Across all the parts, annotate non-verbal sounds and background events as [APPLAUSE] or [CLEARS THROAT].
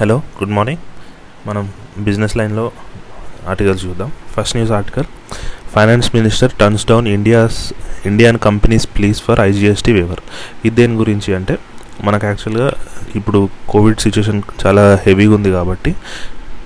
Hello good morning. మనం business లైన్లో articles చూద్దాం. First news article. Finance minister turns down India's Indian companies please for IGST waiver ఇది దేని గురించి అంటే మనకు యాక్చువల్గా ఇప్పుడు కోవిడ్ సిచ్యువేషన్ చాలా హెవీగా ఉంది కాబట్టి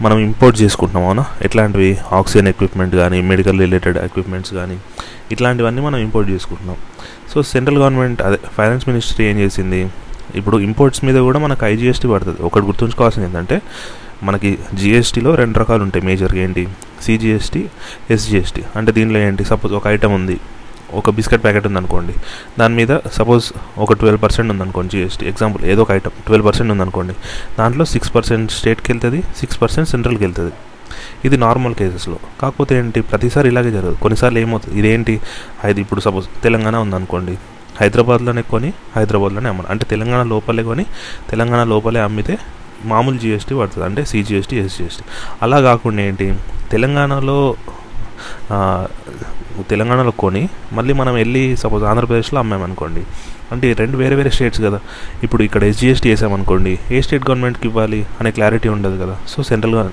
మనం ఇంపోర్ట్ చేసుకుంటున్నాం అవునా? ఎట్లాంటివి ఆక్సిజన్ ఎక్విప్మెంట్ కానీ మెడికల్ రిలేటెడ్ ఎక్విప్మెంట్స్ కానీ ఇట్లాంటివన్నీ మనం ఇంపోర్ట్ చేసుకుంటున్నాం. సో సెంట్రల్ గవర్నమెంట్ అదే ఫైనాన్స్ మినిస్ట్రీ ఏం చేసింది? ఇప్పుడు ఇంపోర్ట్స్ మీద కూడా మనకు ఐజిఎస్టీ పడుతుంది. ఒకటి గుర్తుంచుకోవాల్సింది ఏంటంటే మనకి జిఎస్టీలో రెండు రకాలు ఉంటాయి. మేజర్గా ఏంటి? సిజిఎస్టీ ఎస్జిఎస్టీ అంటే దీనిలో ఏంటి? సపోజ్ ఒక ఐటమ్ ఉంది. ఒక బిస్కెట్ ప్యాకెట్ ఉందనుకోండి. దాని మీద సపోజ్ ఒక ట్వెల్వ్ పర్సెంట్ ఉందనుకోండి జిఎస్టీ ఎగ్జాంపుల్ ఏదో ఒక ఐటమ్ ట్వెల్వ్ పర్సెంట్ ఉందనుకోండి. దాంట్లో సిక్స్ పర్సెంట్ స్టేట్కి వెళ్తుంది సిక్స్ పర్సెంట్ సెంట్రల్కి వెళ్తుంది ఇది నార్మల్ కేసెస్లో కాకపోతే ఏంటి? ప్రతిసారి ఇలాగే జరగదు. కొన్నిసార్లు ఏమవుతుంది? ఇదేంటి? అది ఇప్పుడు సపోజ్ తెలంగాణ ఉందనుకోండి. హైదరాబాద్లోనే కొని హైదరాబాద్లోనే అమ్మాలి అంటే తెలంగాణ లోపలే కొని తెలంగాణ లోపలే అమ్మితే మామూలు జిఎస్టీ పడుతుంది అంటే సిజిఎస్టీ ఎస్జిఎస్టీ అలా కాకుండా ఏంటి తెలంగాణలో తెలంగాణలో కొని మళ్ళీ మనం వెళ్ళి సపోజ్ ఆంధ్రప్రదేశ్లో అమ్మామనుకోండి అంటే రెండు వేరే వేరే స్టేట్స్ కదా ఇప్పుడు ఇక్కడ ఎస్జిఎస్టీ వేసామనుకోండి ఏ స్టేట్ గవర్నమెంట్కి ఇవ్వాలి అనే క్లారిటీ ఉండదు కదా సో సెంట్రల్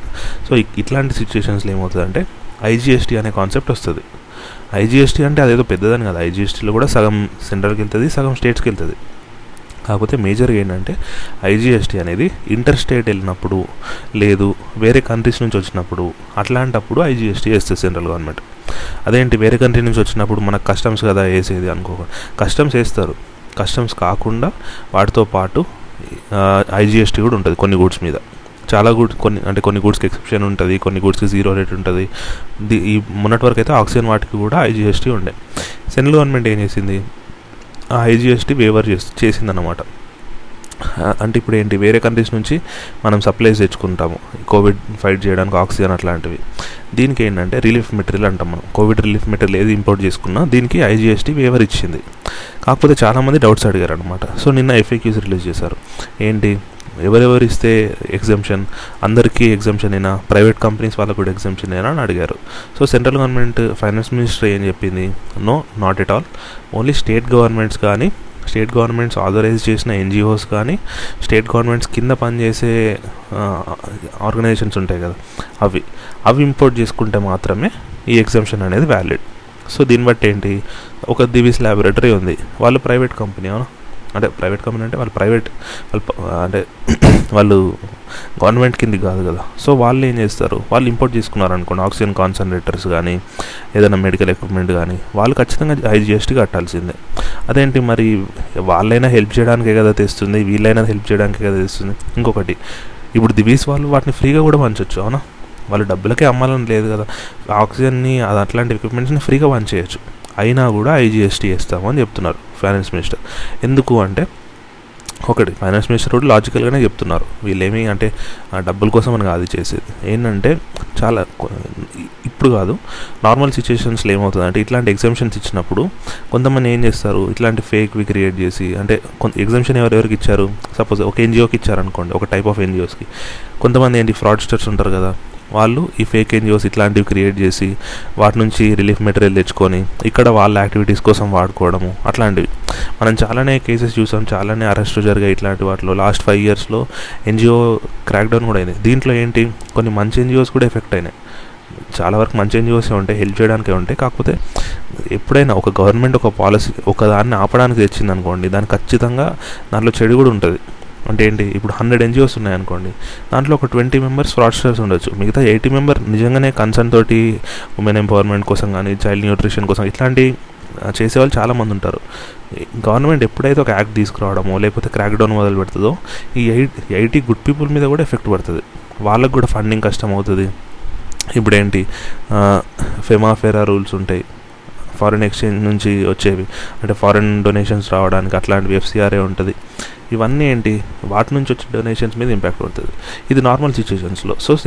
సో ఇట్లాంటి సిచ్యువేషన్స్లో ఏమవుతుంది అంటే ఐజిఎస్టీ అనే కాన్సెప్ట్ వస్తుంది. ఐజిఎస్టీ అంటే అదేదో పెద్దదని కదా. ఐజిఎస్టీలో కూడా సగం సెంట్రల్కి వెళ్తుంది సగం స్టేట్స్కి వెళ్తుంది కాకపోతే మేజర్గా ఏంటంటే ఐజిఎస్టీ అనేది ఇంటర్ స్టేట్ వెళ్ళినప్పుడు లేదు వేరే కంట్రీస్ నుంచి వచ్చినప్పుడు అట్లాంటప్పుడు ఐజిఎస్టీ వేస్తుంది సెంట్రల్ గవర్నమెంట్. అదేంటి? వేరే కంట్రీ నుంచి వచ్చినప్పుడు మనకు కస్టమ్స్ కదా వేసేది అనుకోకుండా కస్టమ్స్ వేస్తారు. కస్టమ్స్ కాకుండా వాటితో పాటు ఐజిఎస్టీ కూడా ఉంటుంది కొన్ని గూడ్స్ మీద. చాలా గుడ్ కొన్ని అంటే కొన్ని గూడ్స్కి ఎక్సెప్షన్ ఉంటుంది కొన్ని గూడ్స్కి జీరో రేట్ ఉంటుంది. ఈ మొన్నటి వరకు అయితే ఆక్సిజన్ వాటికి కూడా ఐజీఎస్టీ ఉండే. సెంట్రల్ గవర్నమెంట్ ఏం చేసింది? ఆ ఐజీఎస్టీ వేవర్ చేసి చేసిందన్నమాట. అంటే ఇప్పుడు ఏంటి వేరే కంట్రీస్ నుంచి మనం సప్లైస్ తెచ్చుకుంటాము. కోవిడ్ ఫైట్ చేయడానికి ఆక్సిజన్ అట్లాంటివి. దీనికి ఏంటంటే రిలీఫ్ మెటీరియల్ అంటాం మనం. కోవిడ్ రిలీఫ్ మెటీరియల్ ఏది ఇంపోర్ట్ చేసుకున్నా దీనికి ఐజీఎస్టీ వేవర్ ఇచ్చింది. కాకపోతే చాలామంది డౌట్స్ అడిగారు అనమాట సో నిన్న ఎఫ్ఏక్యూస్ రిలీజ్ చేశారు. ఏంటి? ఎవరెవరు ఇస్తే ఎగ్జామ్షన్ అందరికీ ఎగ్జామ్షన్ అయినా ప్రైవేట్ కంపెనీస్ వాళ్ళకు కూడా ఎగ్జామ్షన్ అయినా అని అడిగారు. So central government finance minister ఏం చెప్పింది? No not at all only state governments కానీ స్టేట్ గవర్నమెంట్స్ ఆథరైజ్ చేసిన ఎన్జిఓస్ కానీ స్టేట్ గవర్నమెంట్స్ కింద పనిచేసే ఆర్గనైజేషన్స్ ఉంటాయి కదా అవి అవి ఇంపోర్ట్ చేసుకుంటే మాత్రమే ఈ ఎగ్జామ్షన్ అనేది వ్యాలిడ్. సో దీన్ని బట్టి ఏంటి? ఒక దివిస్ ల్యాబొరేటరీ ఉంది. వాళ్ళు ప్రైవేట్ కంపెనీ అవునా? అంటే ప్రైవేట్ కంపెనీ అంటే వాళ్ళు ప్రైవేట్ వాళ్ళు అంటే [CLEARS THROAT] వాళ్ళు గవర్నమెంట్ కింద కాదు కదా. సో వాళ్ళు ఏం చేస్తారు? వాళ్ళు ఇంపోర్ట్ చేసుకున్నారు అనుకోండి ఆక్సిజన్ కాన్సన్ట్రేటర్స్ కానీ ఏదైనా మెడికల్ ఎక్విప్మెంట్ కానీ వాళ్ళు ఖచ్చితంగా ఐజిఎస్టీ కట్టాల్సిందే. అదేంటి మరి వాళ్ళైనా హెల్ప్ చేయడానికే కదా తెస్తుంది వీళ్ళైనా హెల్ప్ చేయడానికే కదా తెస్తుంది. ఇంకొకటి ఇప్పుడు దివీస్ వాళ్ళు వాటిని ఫ్రీగా కూడా పంచవచ్చు అవునా? వాళ్ళు డబ్బులకే అమ్మాలని లేదు కదా. ఆక్సిజన్ని అది అట్లాంటి ఎక్విప్మెంట్స్ని ఫ్రీగా పంచేయచ్చు. అయినా కూడా ఐజిఎస్టీ వేస్తామని చెప్తున్నారు ఫైనాన్స్ మినిస్టర్. ఎందుకు అంటే ఒకటి. ఫైనాన్స్ మినిస్టర్ కూడా లాజికల్గానే చెప్తున్నారు. వీళ్ళేమి అంటే డబ్బుల కోసం మనకు అది చేసేది. ఏంటంటే చాలా ఇప్పుడు కాదు నార్మల్ సిచ్యువేషన్స్లో ఏమవుతుంది అంటే ఇట్లాంటి ఎగ్జామ్షన్స్ ఇచ్చినప్పుడు కొంతమంది ఏం చేస్తారు? ఇట్లాంటి ఫేక్వి క్రియేట్ చేసి అంటే కొంత ఎగ్జామ్షన్ ఎవరెవరికి ఇచ్చారు? సపోజ్ ఒక ఎన్జిఓకి ఇచ్చారనుకోండి ఒక టైప్ ఆఫ్ ఎన్జిఓస్కి కొంతమంది ఏంటి ఫ్రాడ్స్టర్స్ ఉంటారు కదా వాళ్ళు ఈ ఫేక్ ఎన్జిఓస్ ఇట్లాంటివి క్రియేట్ చేసి వాటి నుంచి రిలీఫ్ మెటీరియల్ తెచ్చుకొని ఇక్కడ వాళ్ళ యాక్టివిటీస్ కోసం వాడుకోవడము అట్లాంటివి. మనం చాలానే కేసెస్ చూసాం చాలానే అరెస్ట్ జరిగాయి ఇట్లాంటి వాటిలో. లాస్ట్ ఫైవ్ ఇయర్స్లో ఎన్జిఓ క్రాక్ డౌన్ కూడా అయింది. దీంట్లో ఏంటి? కొన్ని మంచి ఎన్జిఓస్ కూడా ఎఫెక్ట్ అయినాయి. చాలా వరకు మంచి ఎన్జిఓసే ఉంటాయి హెల్ప్ చేయడానికే ఉంటాయి కాకపోతే ఎప్పుడైనా ఒక గవర్నమెంట్ ఒక పాలసీ ఒక దాన్ని ఆపడానికి తెచ్చింది అనుకోండి దానికి ఖచ్చితంగా దాంట్లో చెడు కూడా ఉంటుంది. అంటే ఏంటి? ఇప్పుడు హండ్రెడ్ ఎన్జిఓస్ ఉన్నాయనుకోండి దాంట్లో ఒక ట్వంటీ మెంబర్స్ ఫ్రాడ్స్టర్స్ ఉండొచ్చు. మిగతా ఎయిటీ మెంబర్ నిజంగానే కన్సర్న్ తోటి ఉమెన్ ఎంపవర్మెంట్ కోసం కానీ చైల్డ్ న్యూట్రిషన్ కోసం ఇట్లాంటి చేసేవాళ్ళు చాలామంది ఉంటారు. గవర్నమెంట్ ఎప్పుడైతే ఒక యాక్ట్ తీసుకురావడమో లేకపోతే క్రాక్ డౌన్ మొదలు పెడుతుందో ఈ ఎయిట్ ఎయిటీ గుడ్ పీపుల్ మీద కూడా ఎఫెక్ట్ పడుతుంది. వాళ్ళకు కూడా ఫండింగ్ కష్టం అవుతుంది ఇప్పుడేంటి ఫెమాఫెరా రూల్స్ ఉంటాయి. ఫారిన్ ఎక్స్చేంజ్ నుంచి వచ్చేవి. అంటే ఫారిన్ డొనేషన్స్ రావడానికి అట్లాంటివి ఎఫ్సిఆర్ఏ ఉంటుంది. ఇవన్నీ ఏంటి? వాటి నుంచి వచ్చే డొనేషన్స్ మీద ఇంపాక్ట్ పడుతుంది. ఇది నార్మల్ సిచ్యువేషన్స్లో సో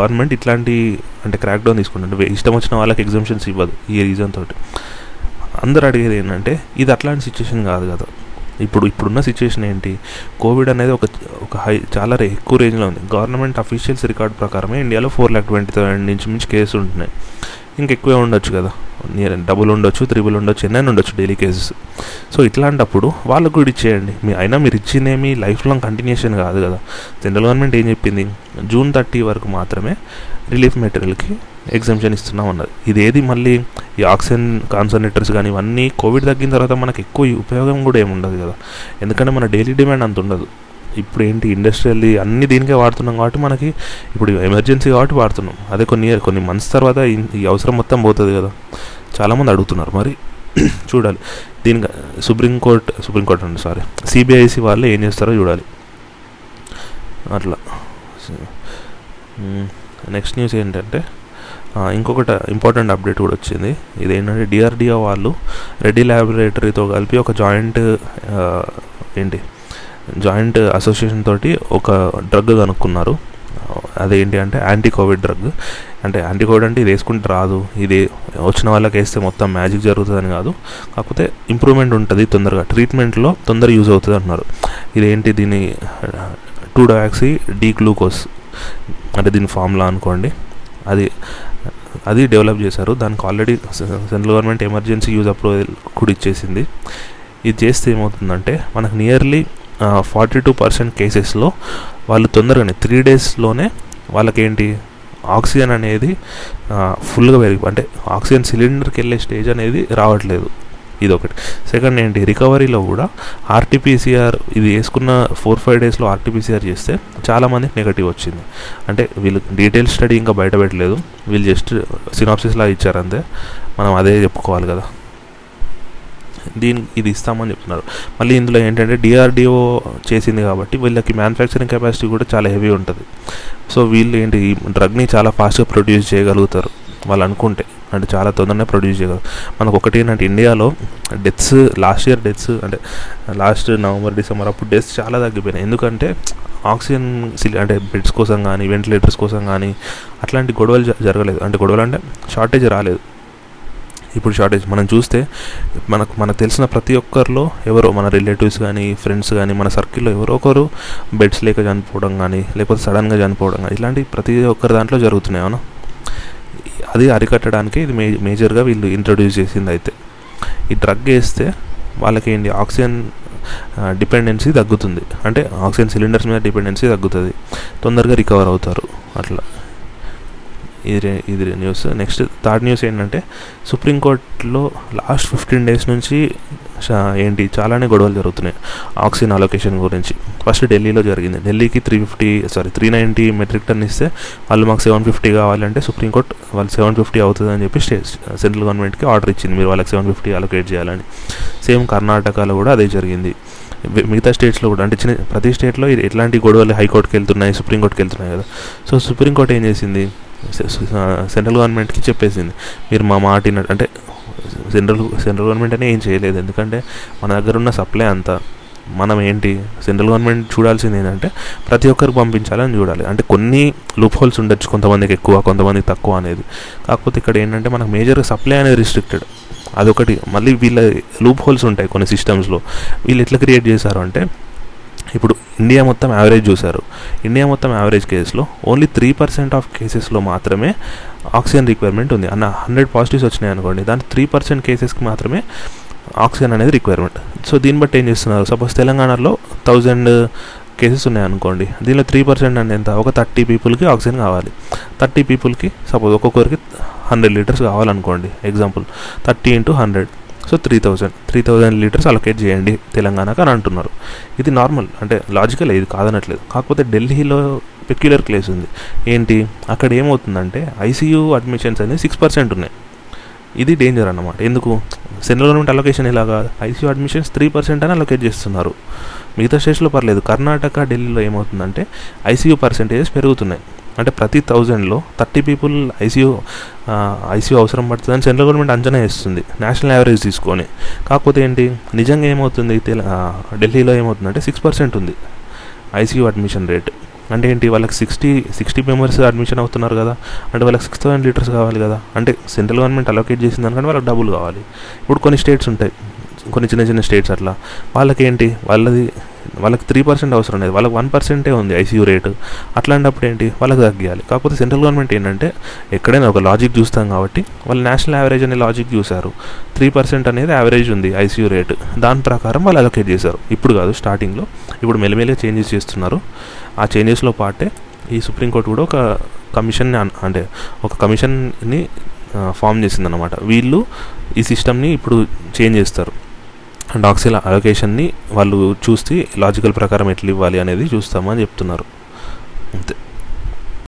గవర్నమెంట్ ఇట్లాంటి అంటే క్రాక్ డౌన్ తీసుకుంటే ఇష్టం వచ్చిన వాళ్ళకి ఎగ్జామ్షన్స్ ఇవ్వదు ఈ రీజన్ తోటి. అందరు అడిగేది ఏంటంటే ఇది అట్లాంటి సిచ్యువేషన్ కాదు కదా. ఇప్పుడు ఇప్పుడున్న సిచ్యువేషన్ ఏంటి? కోవిడ్ అనేది ఒక ఒక హై చాలా ఎక్కువ రేంజ్లో ఉంది. గవర్నమెంట్ అఫీషియల్స్ రికార్డ్ ప్రకారమే ఇండియాలో ఫోర్ ల్యాక్ ట్వంటీ థౌసండ్ నుంచి మించి కేసు ఉంటున్నాయి. ఇంకెక్కువే ఉండొచ్చు కదా. నియర్ డబుల్ ఉండొచ్చు త్రిబుల్ ఉండొచ్చు ఎన్నైనా ఉండొచ్చు డైలీ కేసెస్ సో ఇట్లాంటప్పుడు వాళ్ళకు కూడా ఇచ్చేయండి. మీ అయినా మీరు ఇచ్చినేమి లైఫ్ లాంగ్ కంటిన్యూషన్ కాదు కదా. సెంట్రల్ గవర్నమెంట్ ఏం చెప్పింది? జూన్ థర్టీ వరకు మాత్రమే రిలీఫ్ మెటీరియల్కి ఎగ్జామ్షన్ ఇస్తున్నాం అన్నది. ఇదేది మళ్ళీ ఈ ఆక్సిజన్ కాన్సన్ట్రేటర్స్ కానీ ఇవన్నీ కోవిడ్ తగ్గిన తర్వాత మనకు ఎక్కువ ఉపయోగం కూడా ఏమి ఉండదు కదా. ఎందుకంటే మన డైలీ డిమాండ్ అంత ఉండదు. ఇప్పుడు ఏంటి ఇండస్ట్రియల్ది అన్ని దీనికే వాడుతున్నాం కాబట్టి మనకి ఇప్పుడు ఎమర్జెన్సీ కాబట్టి వాడుతున్నాం. అదే కొన్ని కొన్ని మంత్స్ తర్వాత ఈ- అవసరం మొత్తం పోతుంది కదా. చాలామంది అడుగుతున్నారు. మరి [CLEARS THROAT] చూడాలి. దీనికి సుప్రీంకోర్టు సుప్రీంకోర్టు అండి సారీ. సిబిఐసి వాళ్ళు ఏం చేస్తారో చూడాలి. అట్లా. నెక్స్ట్ న్యూస్ ఏంటంటే ఇంకొకటి ఇంపార్టెంట్ అప్డేట్ కూడా వచ్చింది. ఇదేంటంటే డిఆర్డిఓ వాళ్ళు రెడ్డి ల్యాబొరేటరీతో కలిపి ఒక జాయింట్ ఏంటి జాయింట్ అసోసియేషన్ తోటి ఒక డ్రగ్ కనుక్కున్నారు. అదేంటి అంటే యాంటీ కోవిడ్ డ్రగ్. అంటే యాంటీ కోవిడ్ అంటే ఇది వేసుకుంటే రాదు. ఇది వచ్చిన వాళ్ళకి వేస్తే మొత్తం మ్యాజిక్ జరుగుతుందని కాదు. కాకపోతే ఇంప్రూవ్మెంట్ ఉంటుంది తొందరగా. ట్రీట్మెంట్లో తొందర యూజ్ అవుతుంది అంటున్నారు. ఇదేంటి దీని టూ డయాక్సీ డీ గ్లూకోజ్. అంటే దీని ఫార్ములా అనుకోండి. అది అది డెవలప్ చేశారు. దానికి already central government emergency use approval కూడా ఇచ్చేసింది. ఇది చేస్తే ఏమవుతుందంటే మనకు నియర్లీ ఫార్టీ టూ పర్సెంట్ కేసెస్లో వాళ్ళు తొందరగానే త్రీ డేస్లోనే వాళ్ళకేంటి ఆక్సిజన్ అనేది ఫుల్గా పెరిగి అంటే ఆక్సిజన్ సిలిండర్కి వెళ్ళే స్టేజ్ అనేది రావట్లేదు. ఇది ఒకటి సెకండ్ ఏంటి రికవరీలో కూడా ఆర్టీపీసీఆర్ ఇది వేసుకున్న ఫోర్ ఫైవ్ డేస్లో ఆర్టీపీసీఆర్ చేస్తే చాలామందికి నెగటివ్ వచ్చింది. అంటే వీళ్ళు డీటెయిల్ స్టడీ ఇంకా బయట పెట్టలేదు. వీళ్ళు జస్ట్ సినాప్సిస్లా uh, లాగా ఇచ్చారంతే మనం అదే చెప్పుకోవాలి కదా. దీని ఇది ఇస్తామని చెప్తున్నారు. మళ్ళీ ఇందులో ఏంటంటే డిఆర్డిఓ చేసింది కాబట్టి వీళ్ళకి మ్యానుఫ్యాక్చరింగ్ కెపాసిటీ కూడా చాలా హెవీ ఉంటుంది. సో వీళ్ళు ఏంటి ఈ డ్రగ్ని చాలా ఫాస్ట్గా ప్రొడ్యూస్ చేయగలుగుతారు. వాళ్ళు అనుకుంటే. అంటే చాలా తొందరనే ప్రొడ్యూస్ చేయగలరు మనకు ఒకటి ఏంటంటే ఇండియాలో డెత్స్ లాస్ట్ ఇయర్ డెత్స్ అంటే లాస్ట్ నవంబర్ డిసెంబర్ అప్పుడు డెత్స్ చాలా తగ్గిపోయినాయి. ఎందుకంటే ఆక్సిజన్ సిలి అంటే బెడ్స్ కోసం కానీ వెంటిలేటర్స్ కోసం కానీ అట్లాంటి గొడవలు జ- జరగలేదు. అంటే గొడవలు అంటే షార్టేజ్ రాలేదు. ఇప్పుడు షార్టేజ్ మనం చూస్తే మనకు మనకు తెలిసిన ప్రతి ఒక్కరిలో ఎవరో మన రిలేటివ్స్ కానీ ఫ్రెండ్స్ కానీ మన సర్కిల్లో ఎవరో ఒకరు బెడ్స్ లేక చనిపోవడం కానీ లేకపోతే సడన్గా చనిపోవడం కానీ ఇలాంటి ప్రతి ఒక్కరి దాంట్లో జరుగుతున్నాయి అవునా? అది అరికట్టడానికి ఇది మే మేజర్గా వీళ్ళు ఇంట్రడ్యూస్ చేసింది అయితే. ఈ డ్రగ్ వేస్తే వాళ్ళకి ఏంటి? ఆక్సిజన్ డిపెండెన్సీ తగ్గుతుంది. అంటే ఆక్సిజన్ సిలిండర్స్ మీద డిపెండెన్సీ తగ్గుతుంది. తొందరగా రికవర్ అవుతారు. అట్లా. ఇది ఇది న్యూస్ నెక్స్ట్ థర్డ్ న్యూస్ ఏంటంటే సుప్రీంకోర్టులో లాస్ట్ ఫిఫ్టీన్ డేస్ నుంచి ఏంటి చాలానే గొడవలు జరుగుతున్నాయి ఆక్సిజన్ అలొకేషన్ గురించి. ఫస్ట్ ఢిల్లీలో జరిగింది. ఢిల్లీకి three fifty sorry three ninety metric ton ఇస్తే వాళ్ళు మాకు సెవెన్ ఫిఫ్టీ కావాలంటే సుప్రీంకోర్టు వాళ్ళు సెవెన్ ఫిఫ్టీ అవుతుందని చెప్పి స్టేట్ సెంట్రల్ గవర్నమెంట్కి ఆర్డర్ ఇచ్చింది. మీరు వాళ్ళకి సెవెన్ ఫిఫ్టీ అలొకేట్ చేయాలని. సేమ్ కర్ణాటకలో కూడా అదే జరిగింది. మిగతా స్టేట్స్లో కూడా అంటే చిన్న ప్రతి స్టేట్లో ఇది ఎట్లాంటి గొడవలు హైకోర్టుకి వెళ్తున్నాయి సుప్రీంకోర్టుకి వెళ్తున్నాయి కదా. సో సుప్రీంకోర్టు ఏం చేసింది? సెంట్రల్ గవర్నమెంట్కి చెప్పేసింది. మీరు మా మాట అంటే సెంట్రల్ సెంట్రల్ గవర్నమెంట్ అనే ఏం చేయలేదు. ఎందుకంటే మన దగ్గర ఉన్న సప్లై అంతా మనం ఏంటి? సెంట్రల్ గవర్నమెంట్ చూడాల్సింది ఏంటంటే ప్రతి ఒక్కరికి పంపించాలని చూడాలి. అంటే కొన్ని లూప్ హోల్స్ ఉండొచ్చు కొంతమందికి ఎక్కువ కొంతమందికి తక్కువ అనేది. కాకపోతే ఇక్కడ ఏంటంటే మనకు మేజర్గా సప్లై అనేది రిస్ట్రిక్టెడ్ అదొకటి. మళ్ళీ వీళ్ళ లూప్ హోల్స్ ఉంటాయి కొన్ని సిస్టమ్స్లో వీళ్ళు ఎట్లా క్రియేట్ చేశారు అంటే ఇప్పుడు ఇండియా మొత్తం యావరేజ్ చూశారు. ఇండియా మొత్తం యావరేజ్ కేసులో ఓన్లీ త్రీ పర్సెంట్ ఆఫ్ కేసెస్లో మాత్రమే ఆక్సిజన్ రిక్వైర్మెంట్ ఉంది. అన్న హండ్రెడ్ పాజిటివ్స్ వచ్చినాయి అనుకోండి దాని త్రీ పర్సెంట్ కేసెస్కి మాత్రమే ఆక్సిజన్ అనేది రిక్వైర్మెంట్ సో దీన్ని బట్టి ఏం చేస్తున్నారు? సపోజ్ తెలంగాణలో థౌజండ్ కేసెస్ ఉన్నాయి అనుకోండి దీనిలో త్రీ పర్సెంట్ అంటే ఎంత? ఒక థర్టీ పీపుల్కి ఆక్సిజన్ కావాలి. థర్టీ పీపుల్కి సపోజ్ ఒక్కొక్కరికి hundred litres కావాలనుకోండి example thirty into hundred so three thousand three thousand litres allocate చేయండి తెలంగాణకు అని అంటున్నారు. ఇది నార్మల్ అంటే లాజికల్ ఇది కాదనట్లేదు. కాకపోతే ఢిల్లీలో పెక్యులర్ ప్లేస్ ఉంది. ఏంటి? అక్కడ ఏమవుతుందంటే ఐసీయూ అడ్మిషన్స్ అనేది సిక్స్ పర్సెంట్ ఉన్నాయి. ఇది డేంజర్ అన్నమాట. ఎందుకు? సెంట్రల్ గవర్నమెంట్ అలొకేషన్ ఇలాగా ఐసీయూ అడ్మిషన్స్ త్రీ పర్సెంట్ అని అలొకేట్ చేస్తున్నారు. మిగతా స్టేట్స్లో పర్లేదు. కర్ణాటక ఢిల్లీలో ఏమవుతుందంటే ఐసీయూ పర్సెంటేజెస్ పెరుగుతున్నాయి. అంటే ప్రతి థౌజండ్లో థర్టీ పీపుల్ ఐసీయూ ఐసీయూ అవసరం పడుతుందని సెంట్రల్ గవర్నమెంట్ అంచనా వేస్తుంది నేషనల్ యావరేజ్ తీసుకొని. కాకపోతే ఏంటి నిజంగా ఏమవుతుంది ఢిల్లీలో ఏమవుతుందంటే సిక్స్ పర్సెంట్ ఉంది ఐసీయూ అడ్మిషన్ రేట్. అంటే ఏంటి వాళ్ళకి సిక్స్టీ సిక్స్టీ మెంబర్స్ అడ్మిషన్ అవుతున్నారు కదా అంటే వాళ్ళకి సిక్స్ థౌసండ్ లీటర్స్ కావాలి కదా. అంటే సెంట్రల్ గవర్నమెంట్ అలొకేట్ చేసింది దానికంటే వాళ్ళకి డబ్బులు కావాలి. ఇప్పుడు కొన్ని స్టేట్స్ ఉంటాయి కొన్ని చిన్న చిన్న స్టేట్స్ అట్లా. వాళ్ళకి ఏంటి వాళ్ళది వాళ్ళకి త్రీ పర్సెంట్ అవసరం లేదు. వాళ్ళకి వన్ పర్సెంటే ఉంది ఐసీయూ రేటు అట్లాంటప్పుడు ఏంటి? వాళ్ళకి తగ్గియాలి. కాకపోతే సెంట్రల్ గవర్నమెంట్ ఏంటంటే ఎక్కడైనా ఒక లాజిక్ చూస్తాం కాబట్టి వాళ్ళు నేషనల్ యావరేజ్ అనే లాజిక్ చూశారు. త్రీ పర్సెంట్ అనేది యావరేజ్ ఉంది ఐసీయూ రేటు దాని ప్రకారం వాళ్ళు అలొకేట్ చేశారు. ఇప్పుడు కాదు స్టార్టింగ్లో ఇప్పుడు మెల్లమెల్లగా చేంజెస్ చేస్తున్నారు. ఆ చేంజెస్లో పాటే ఈ సుప్రీంకోర్టు కూడా ఒక కమిషన్ని అన్- అంటే ఒక కమిషన్ని ఫామ్ చేసిందనమాట వీళ్ళు ఈ సిస్టమ్ని ఇప్పుడు చేంజ్ చేస్తారు. డాక్సిల్ అలొకేషన్ని వాళ్ళు చూసి లాజికల్ ప్రకారం ఎట్లా ఇవ్వాలి అనేది చూస్తామని చెప్తున్నారు. అంతే.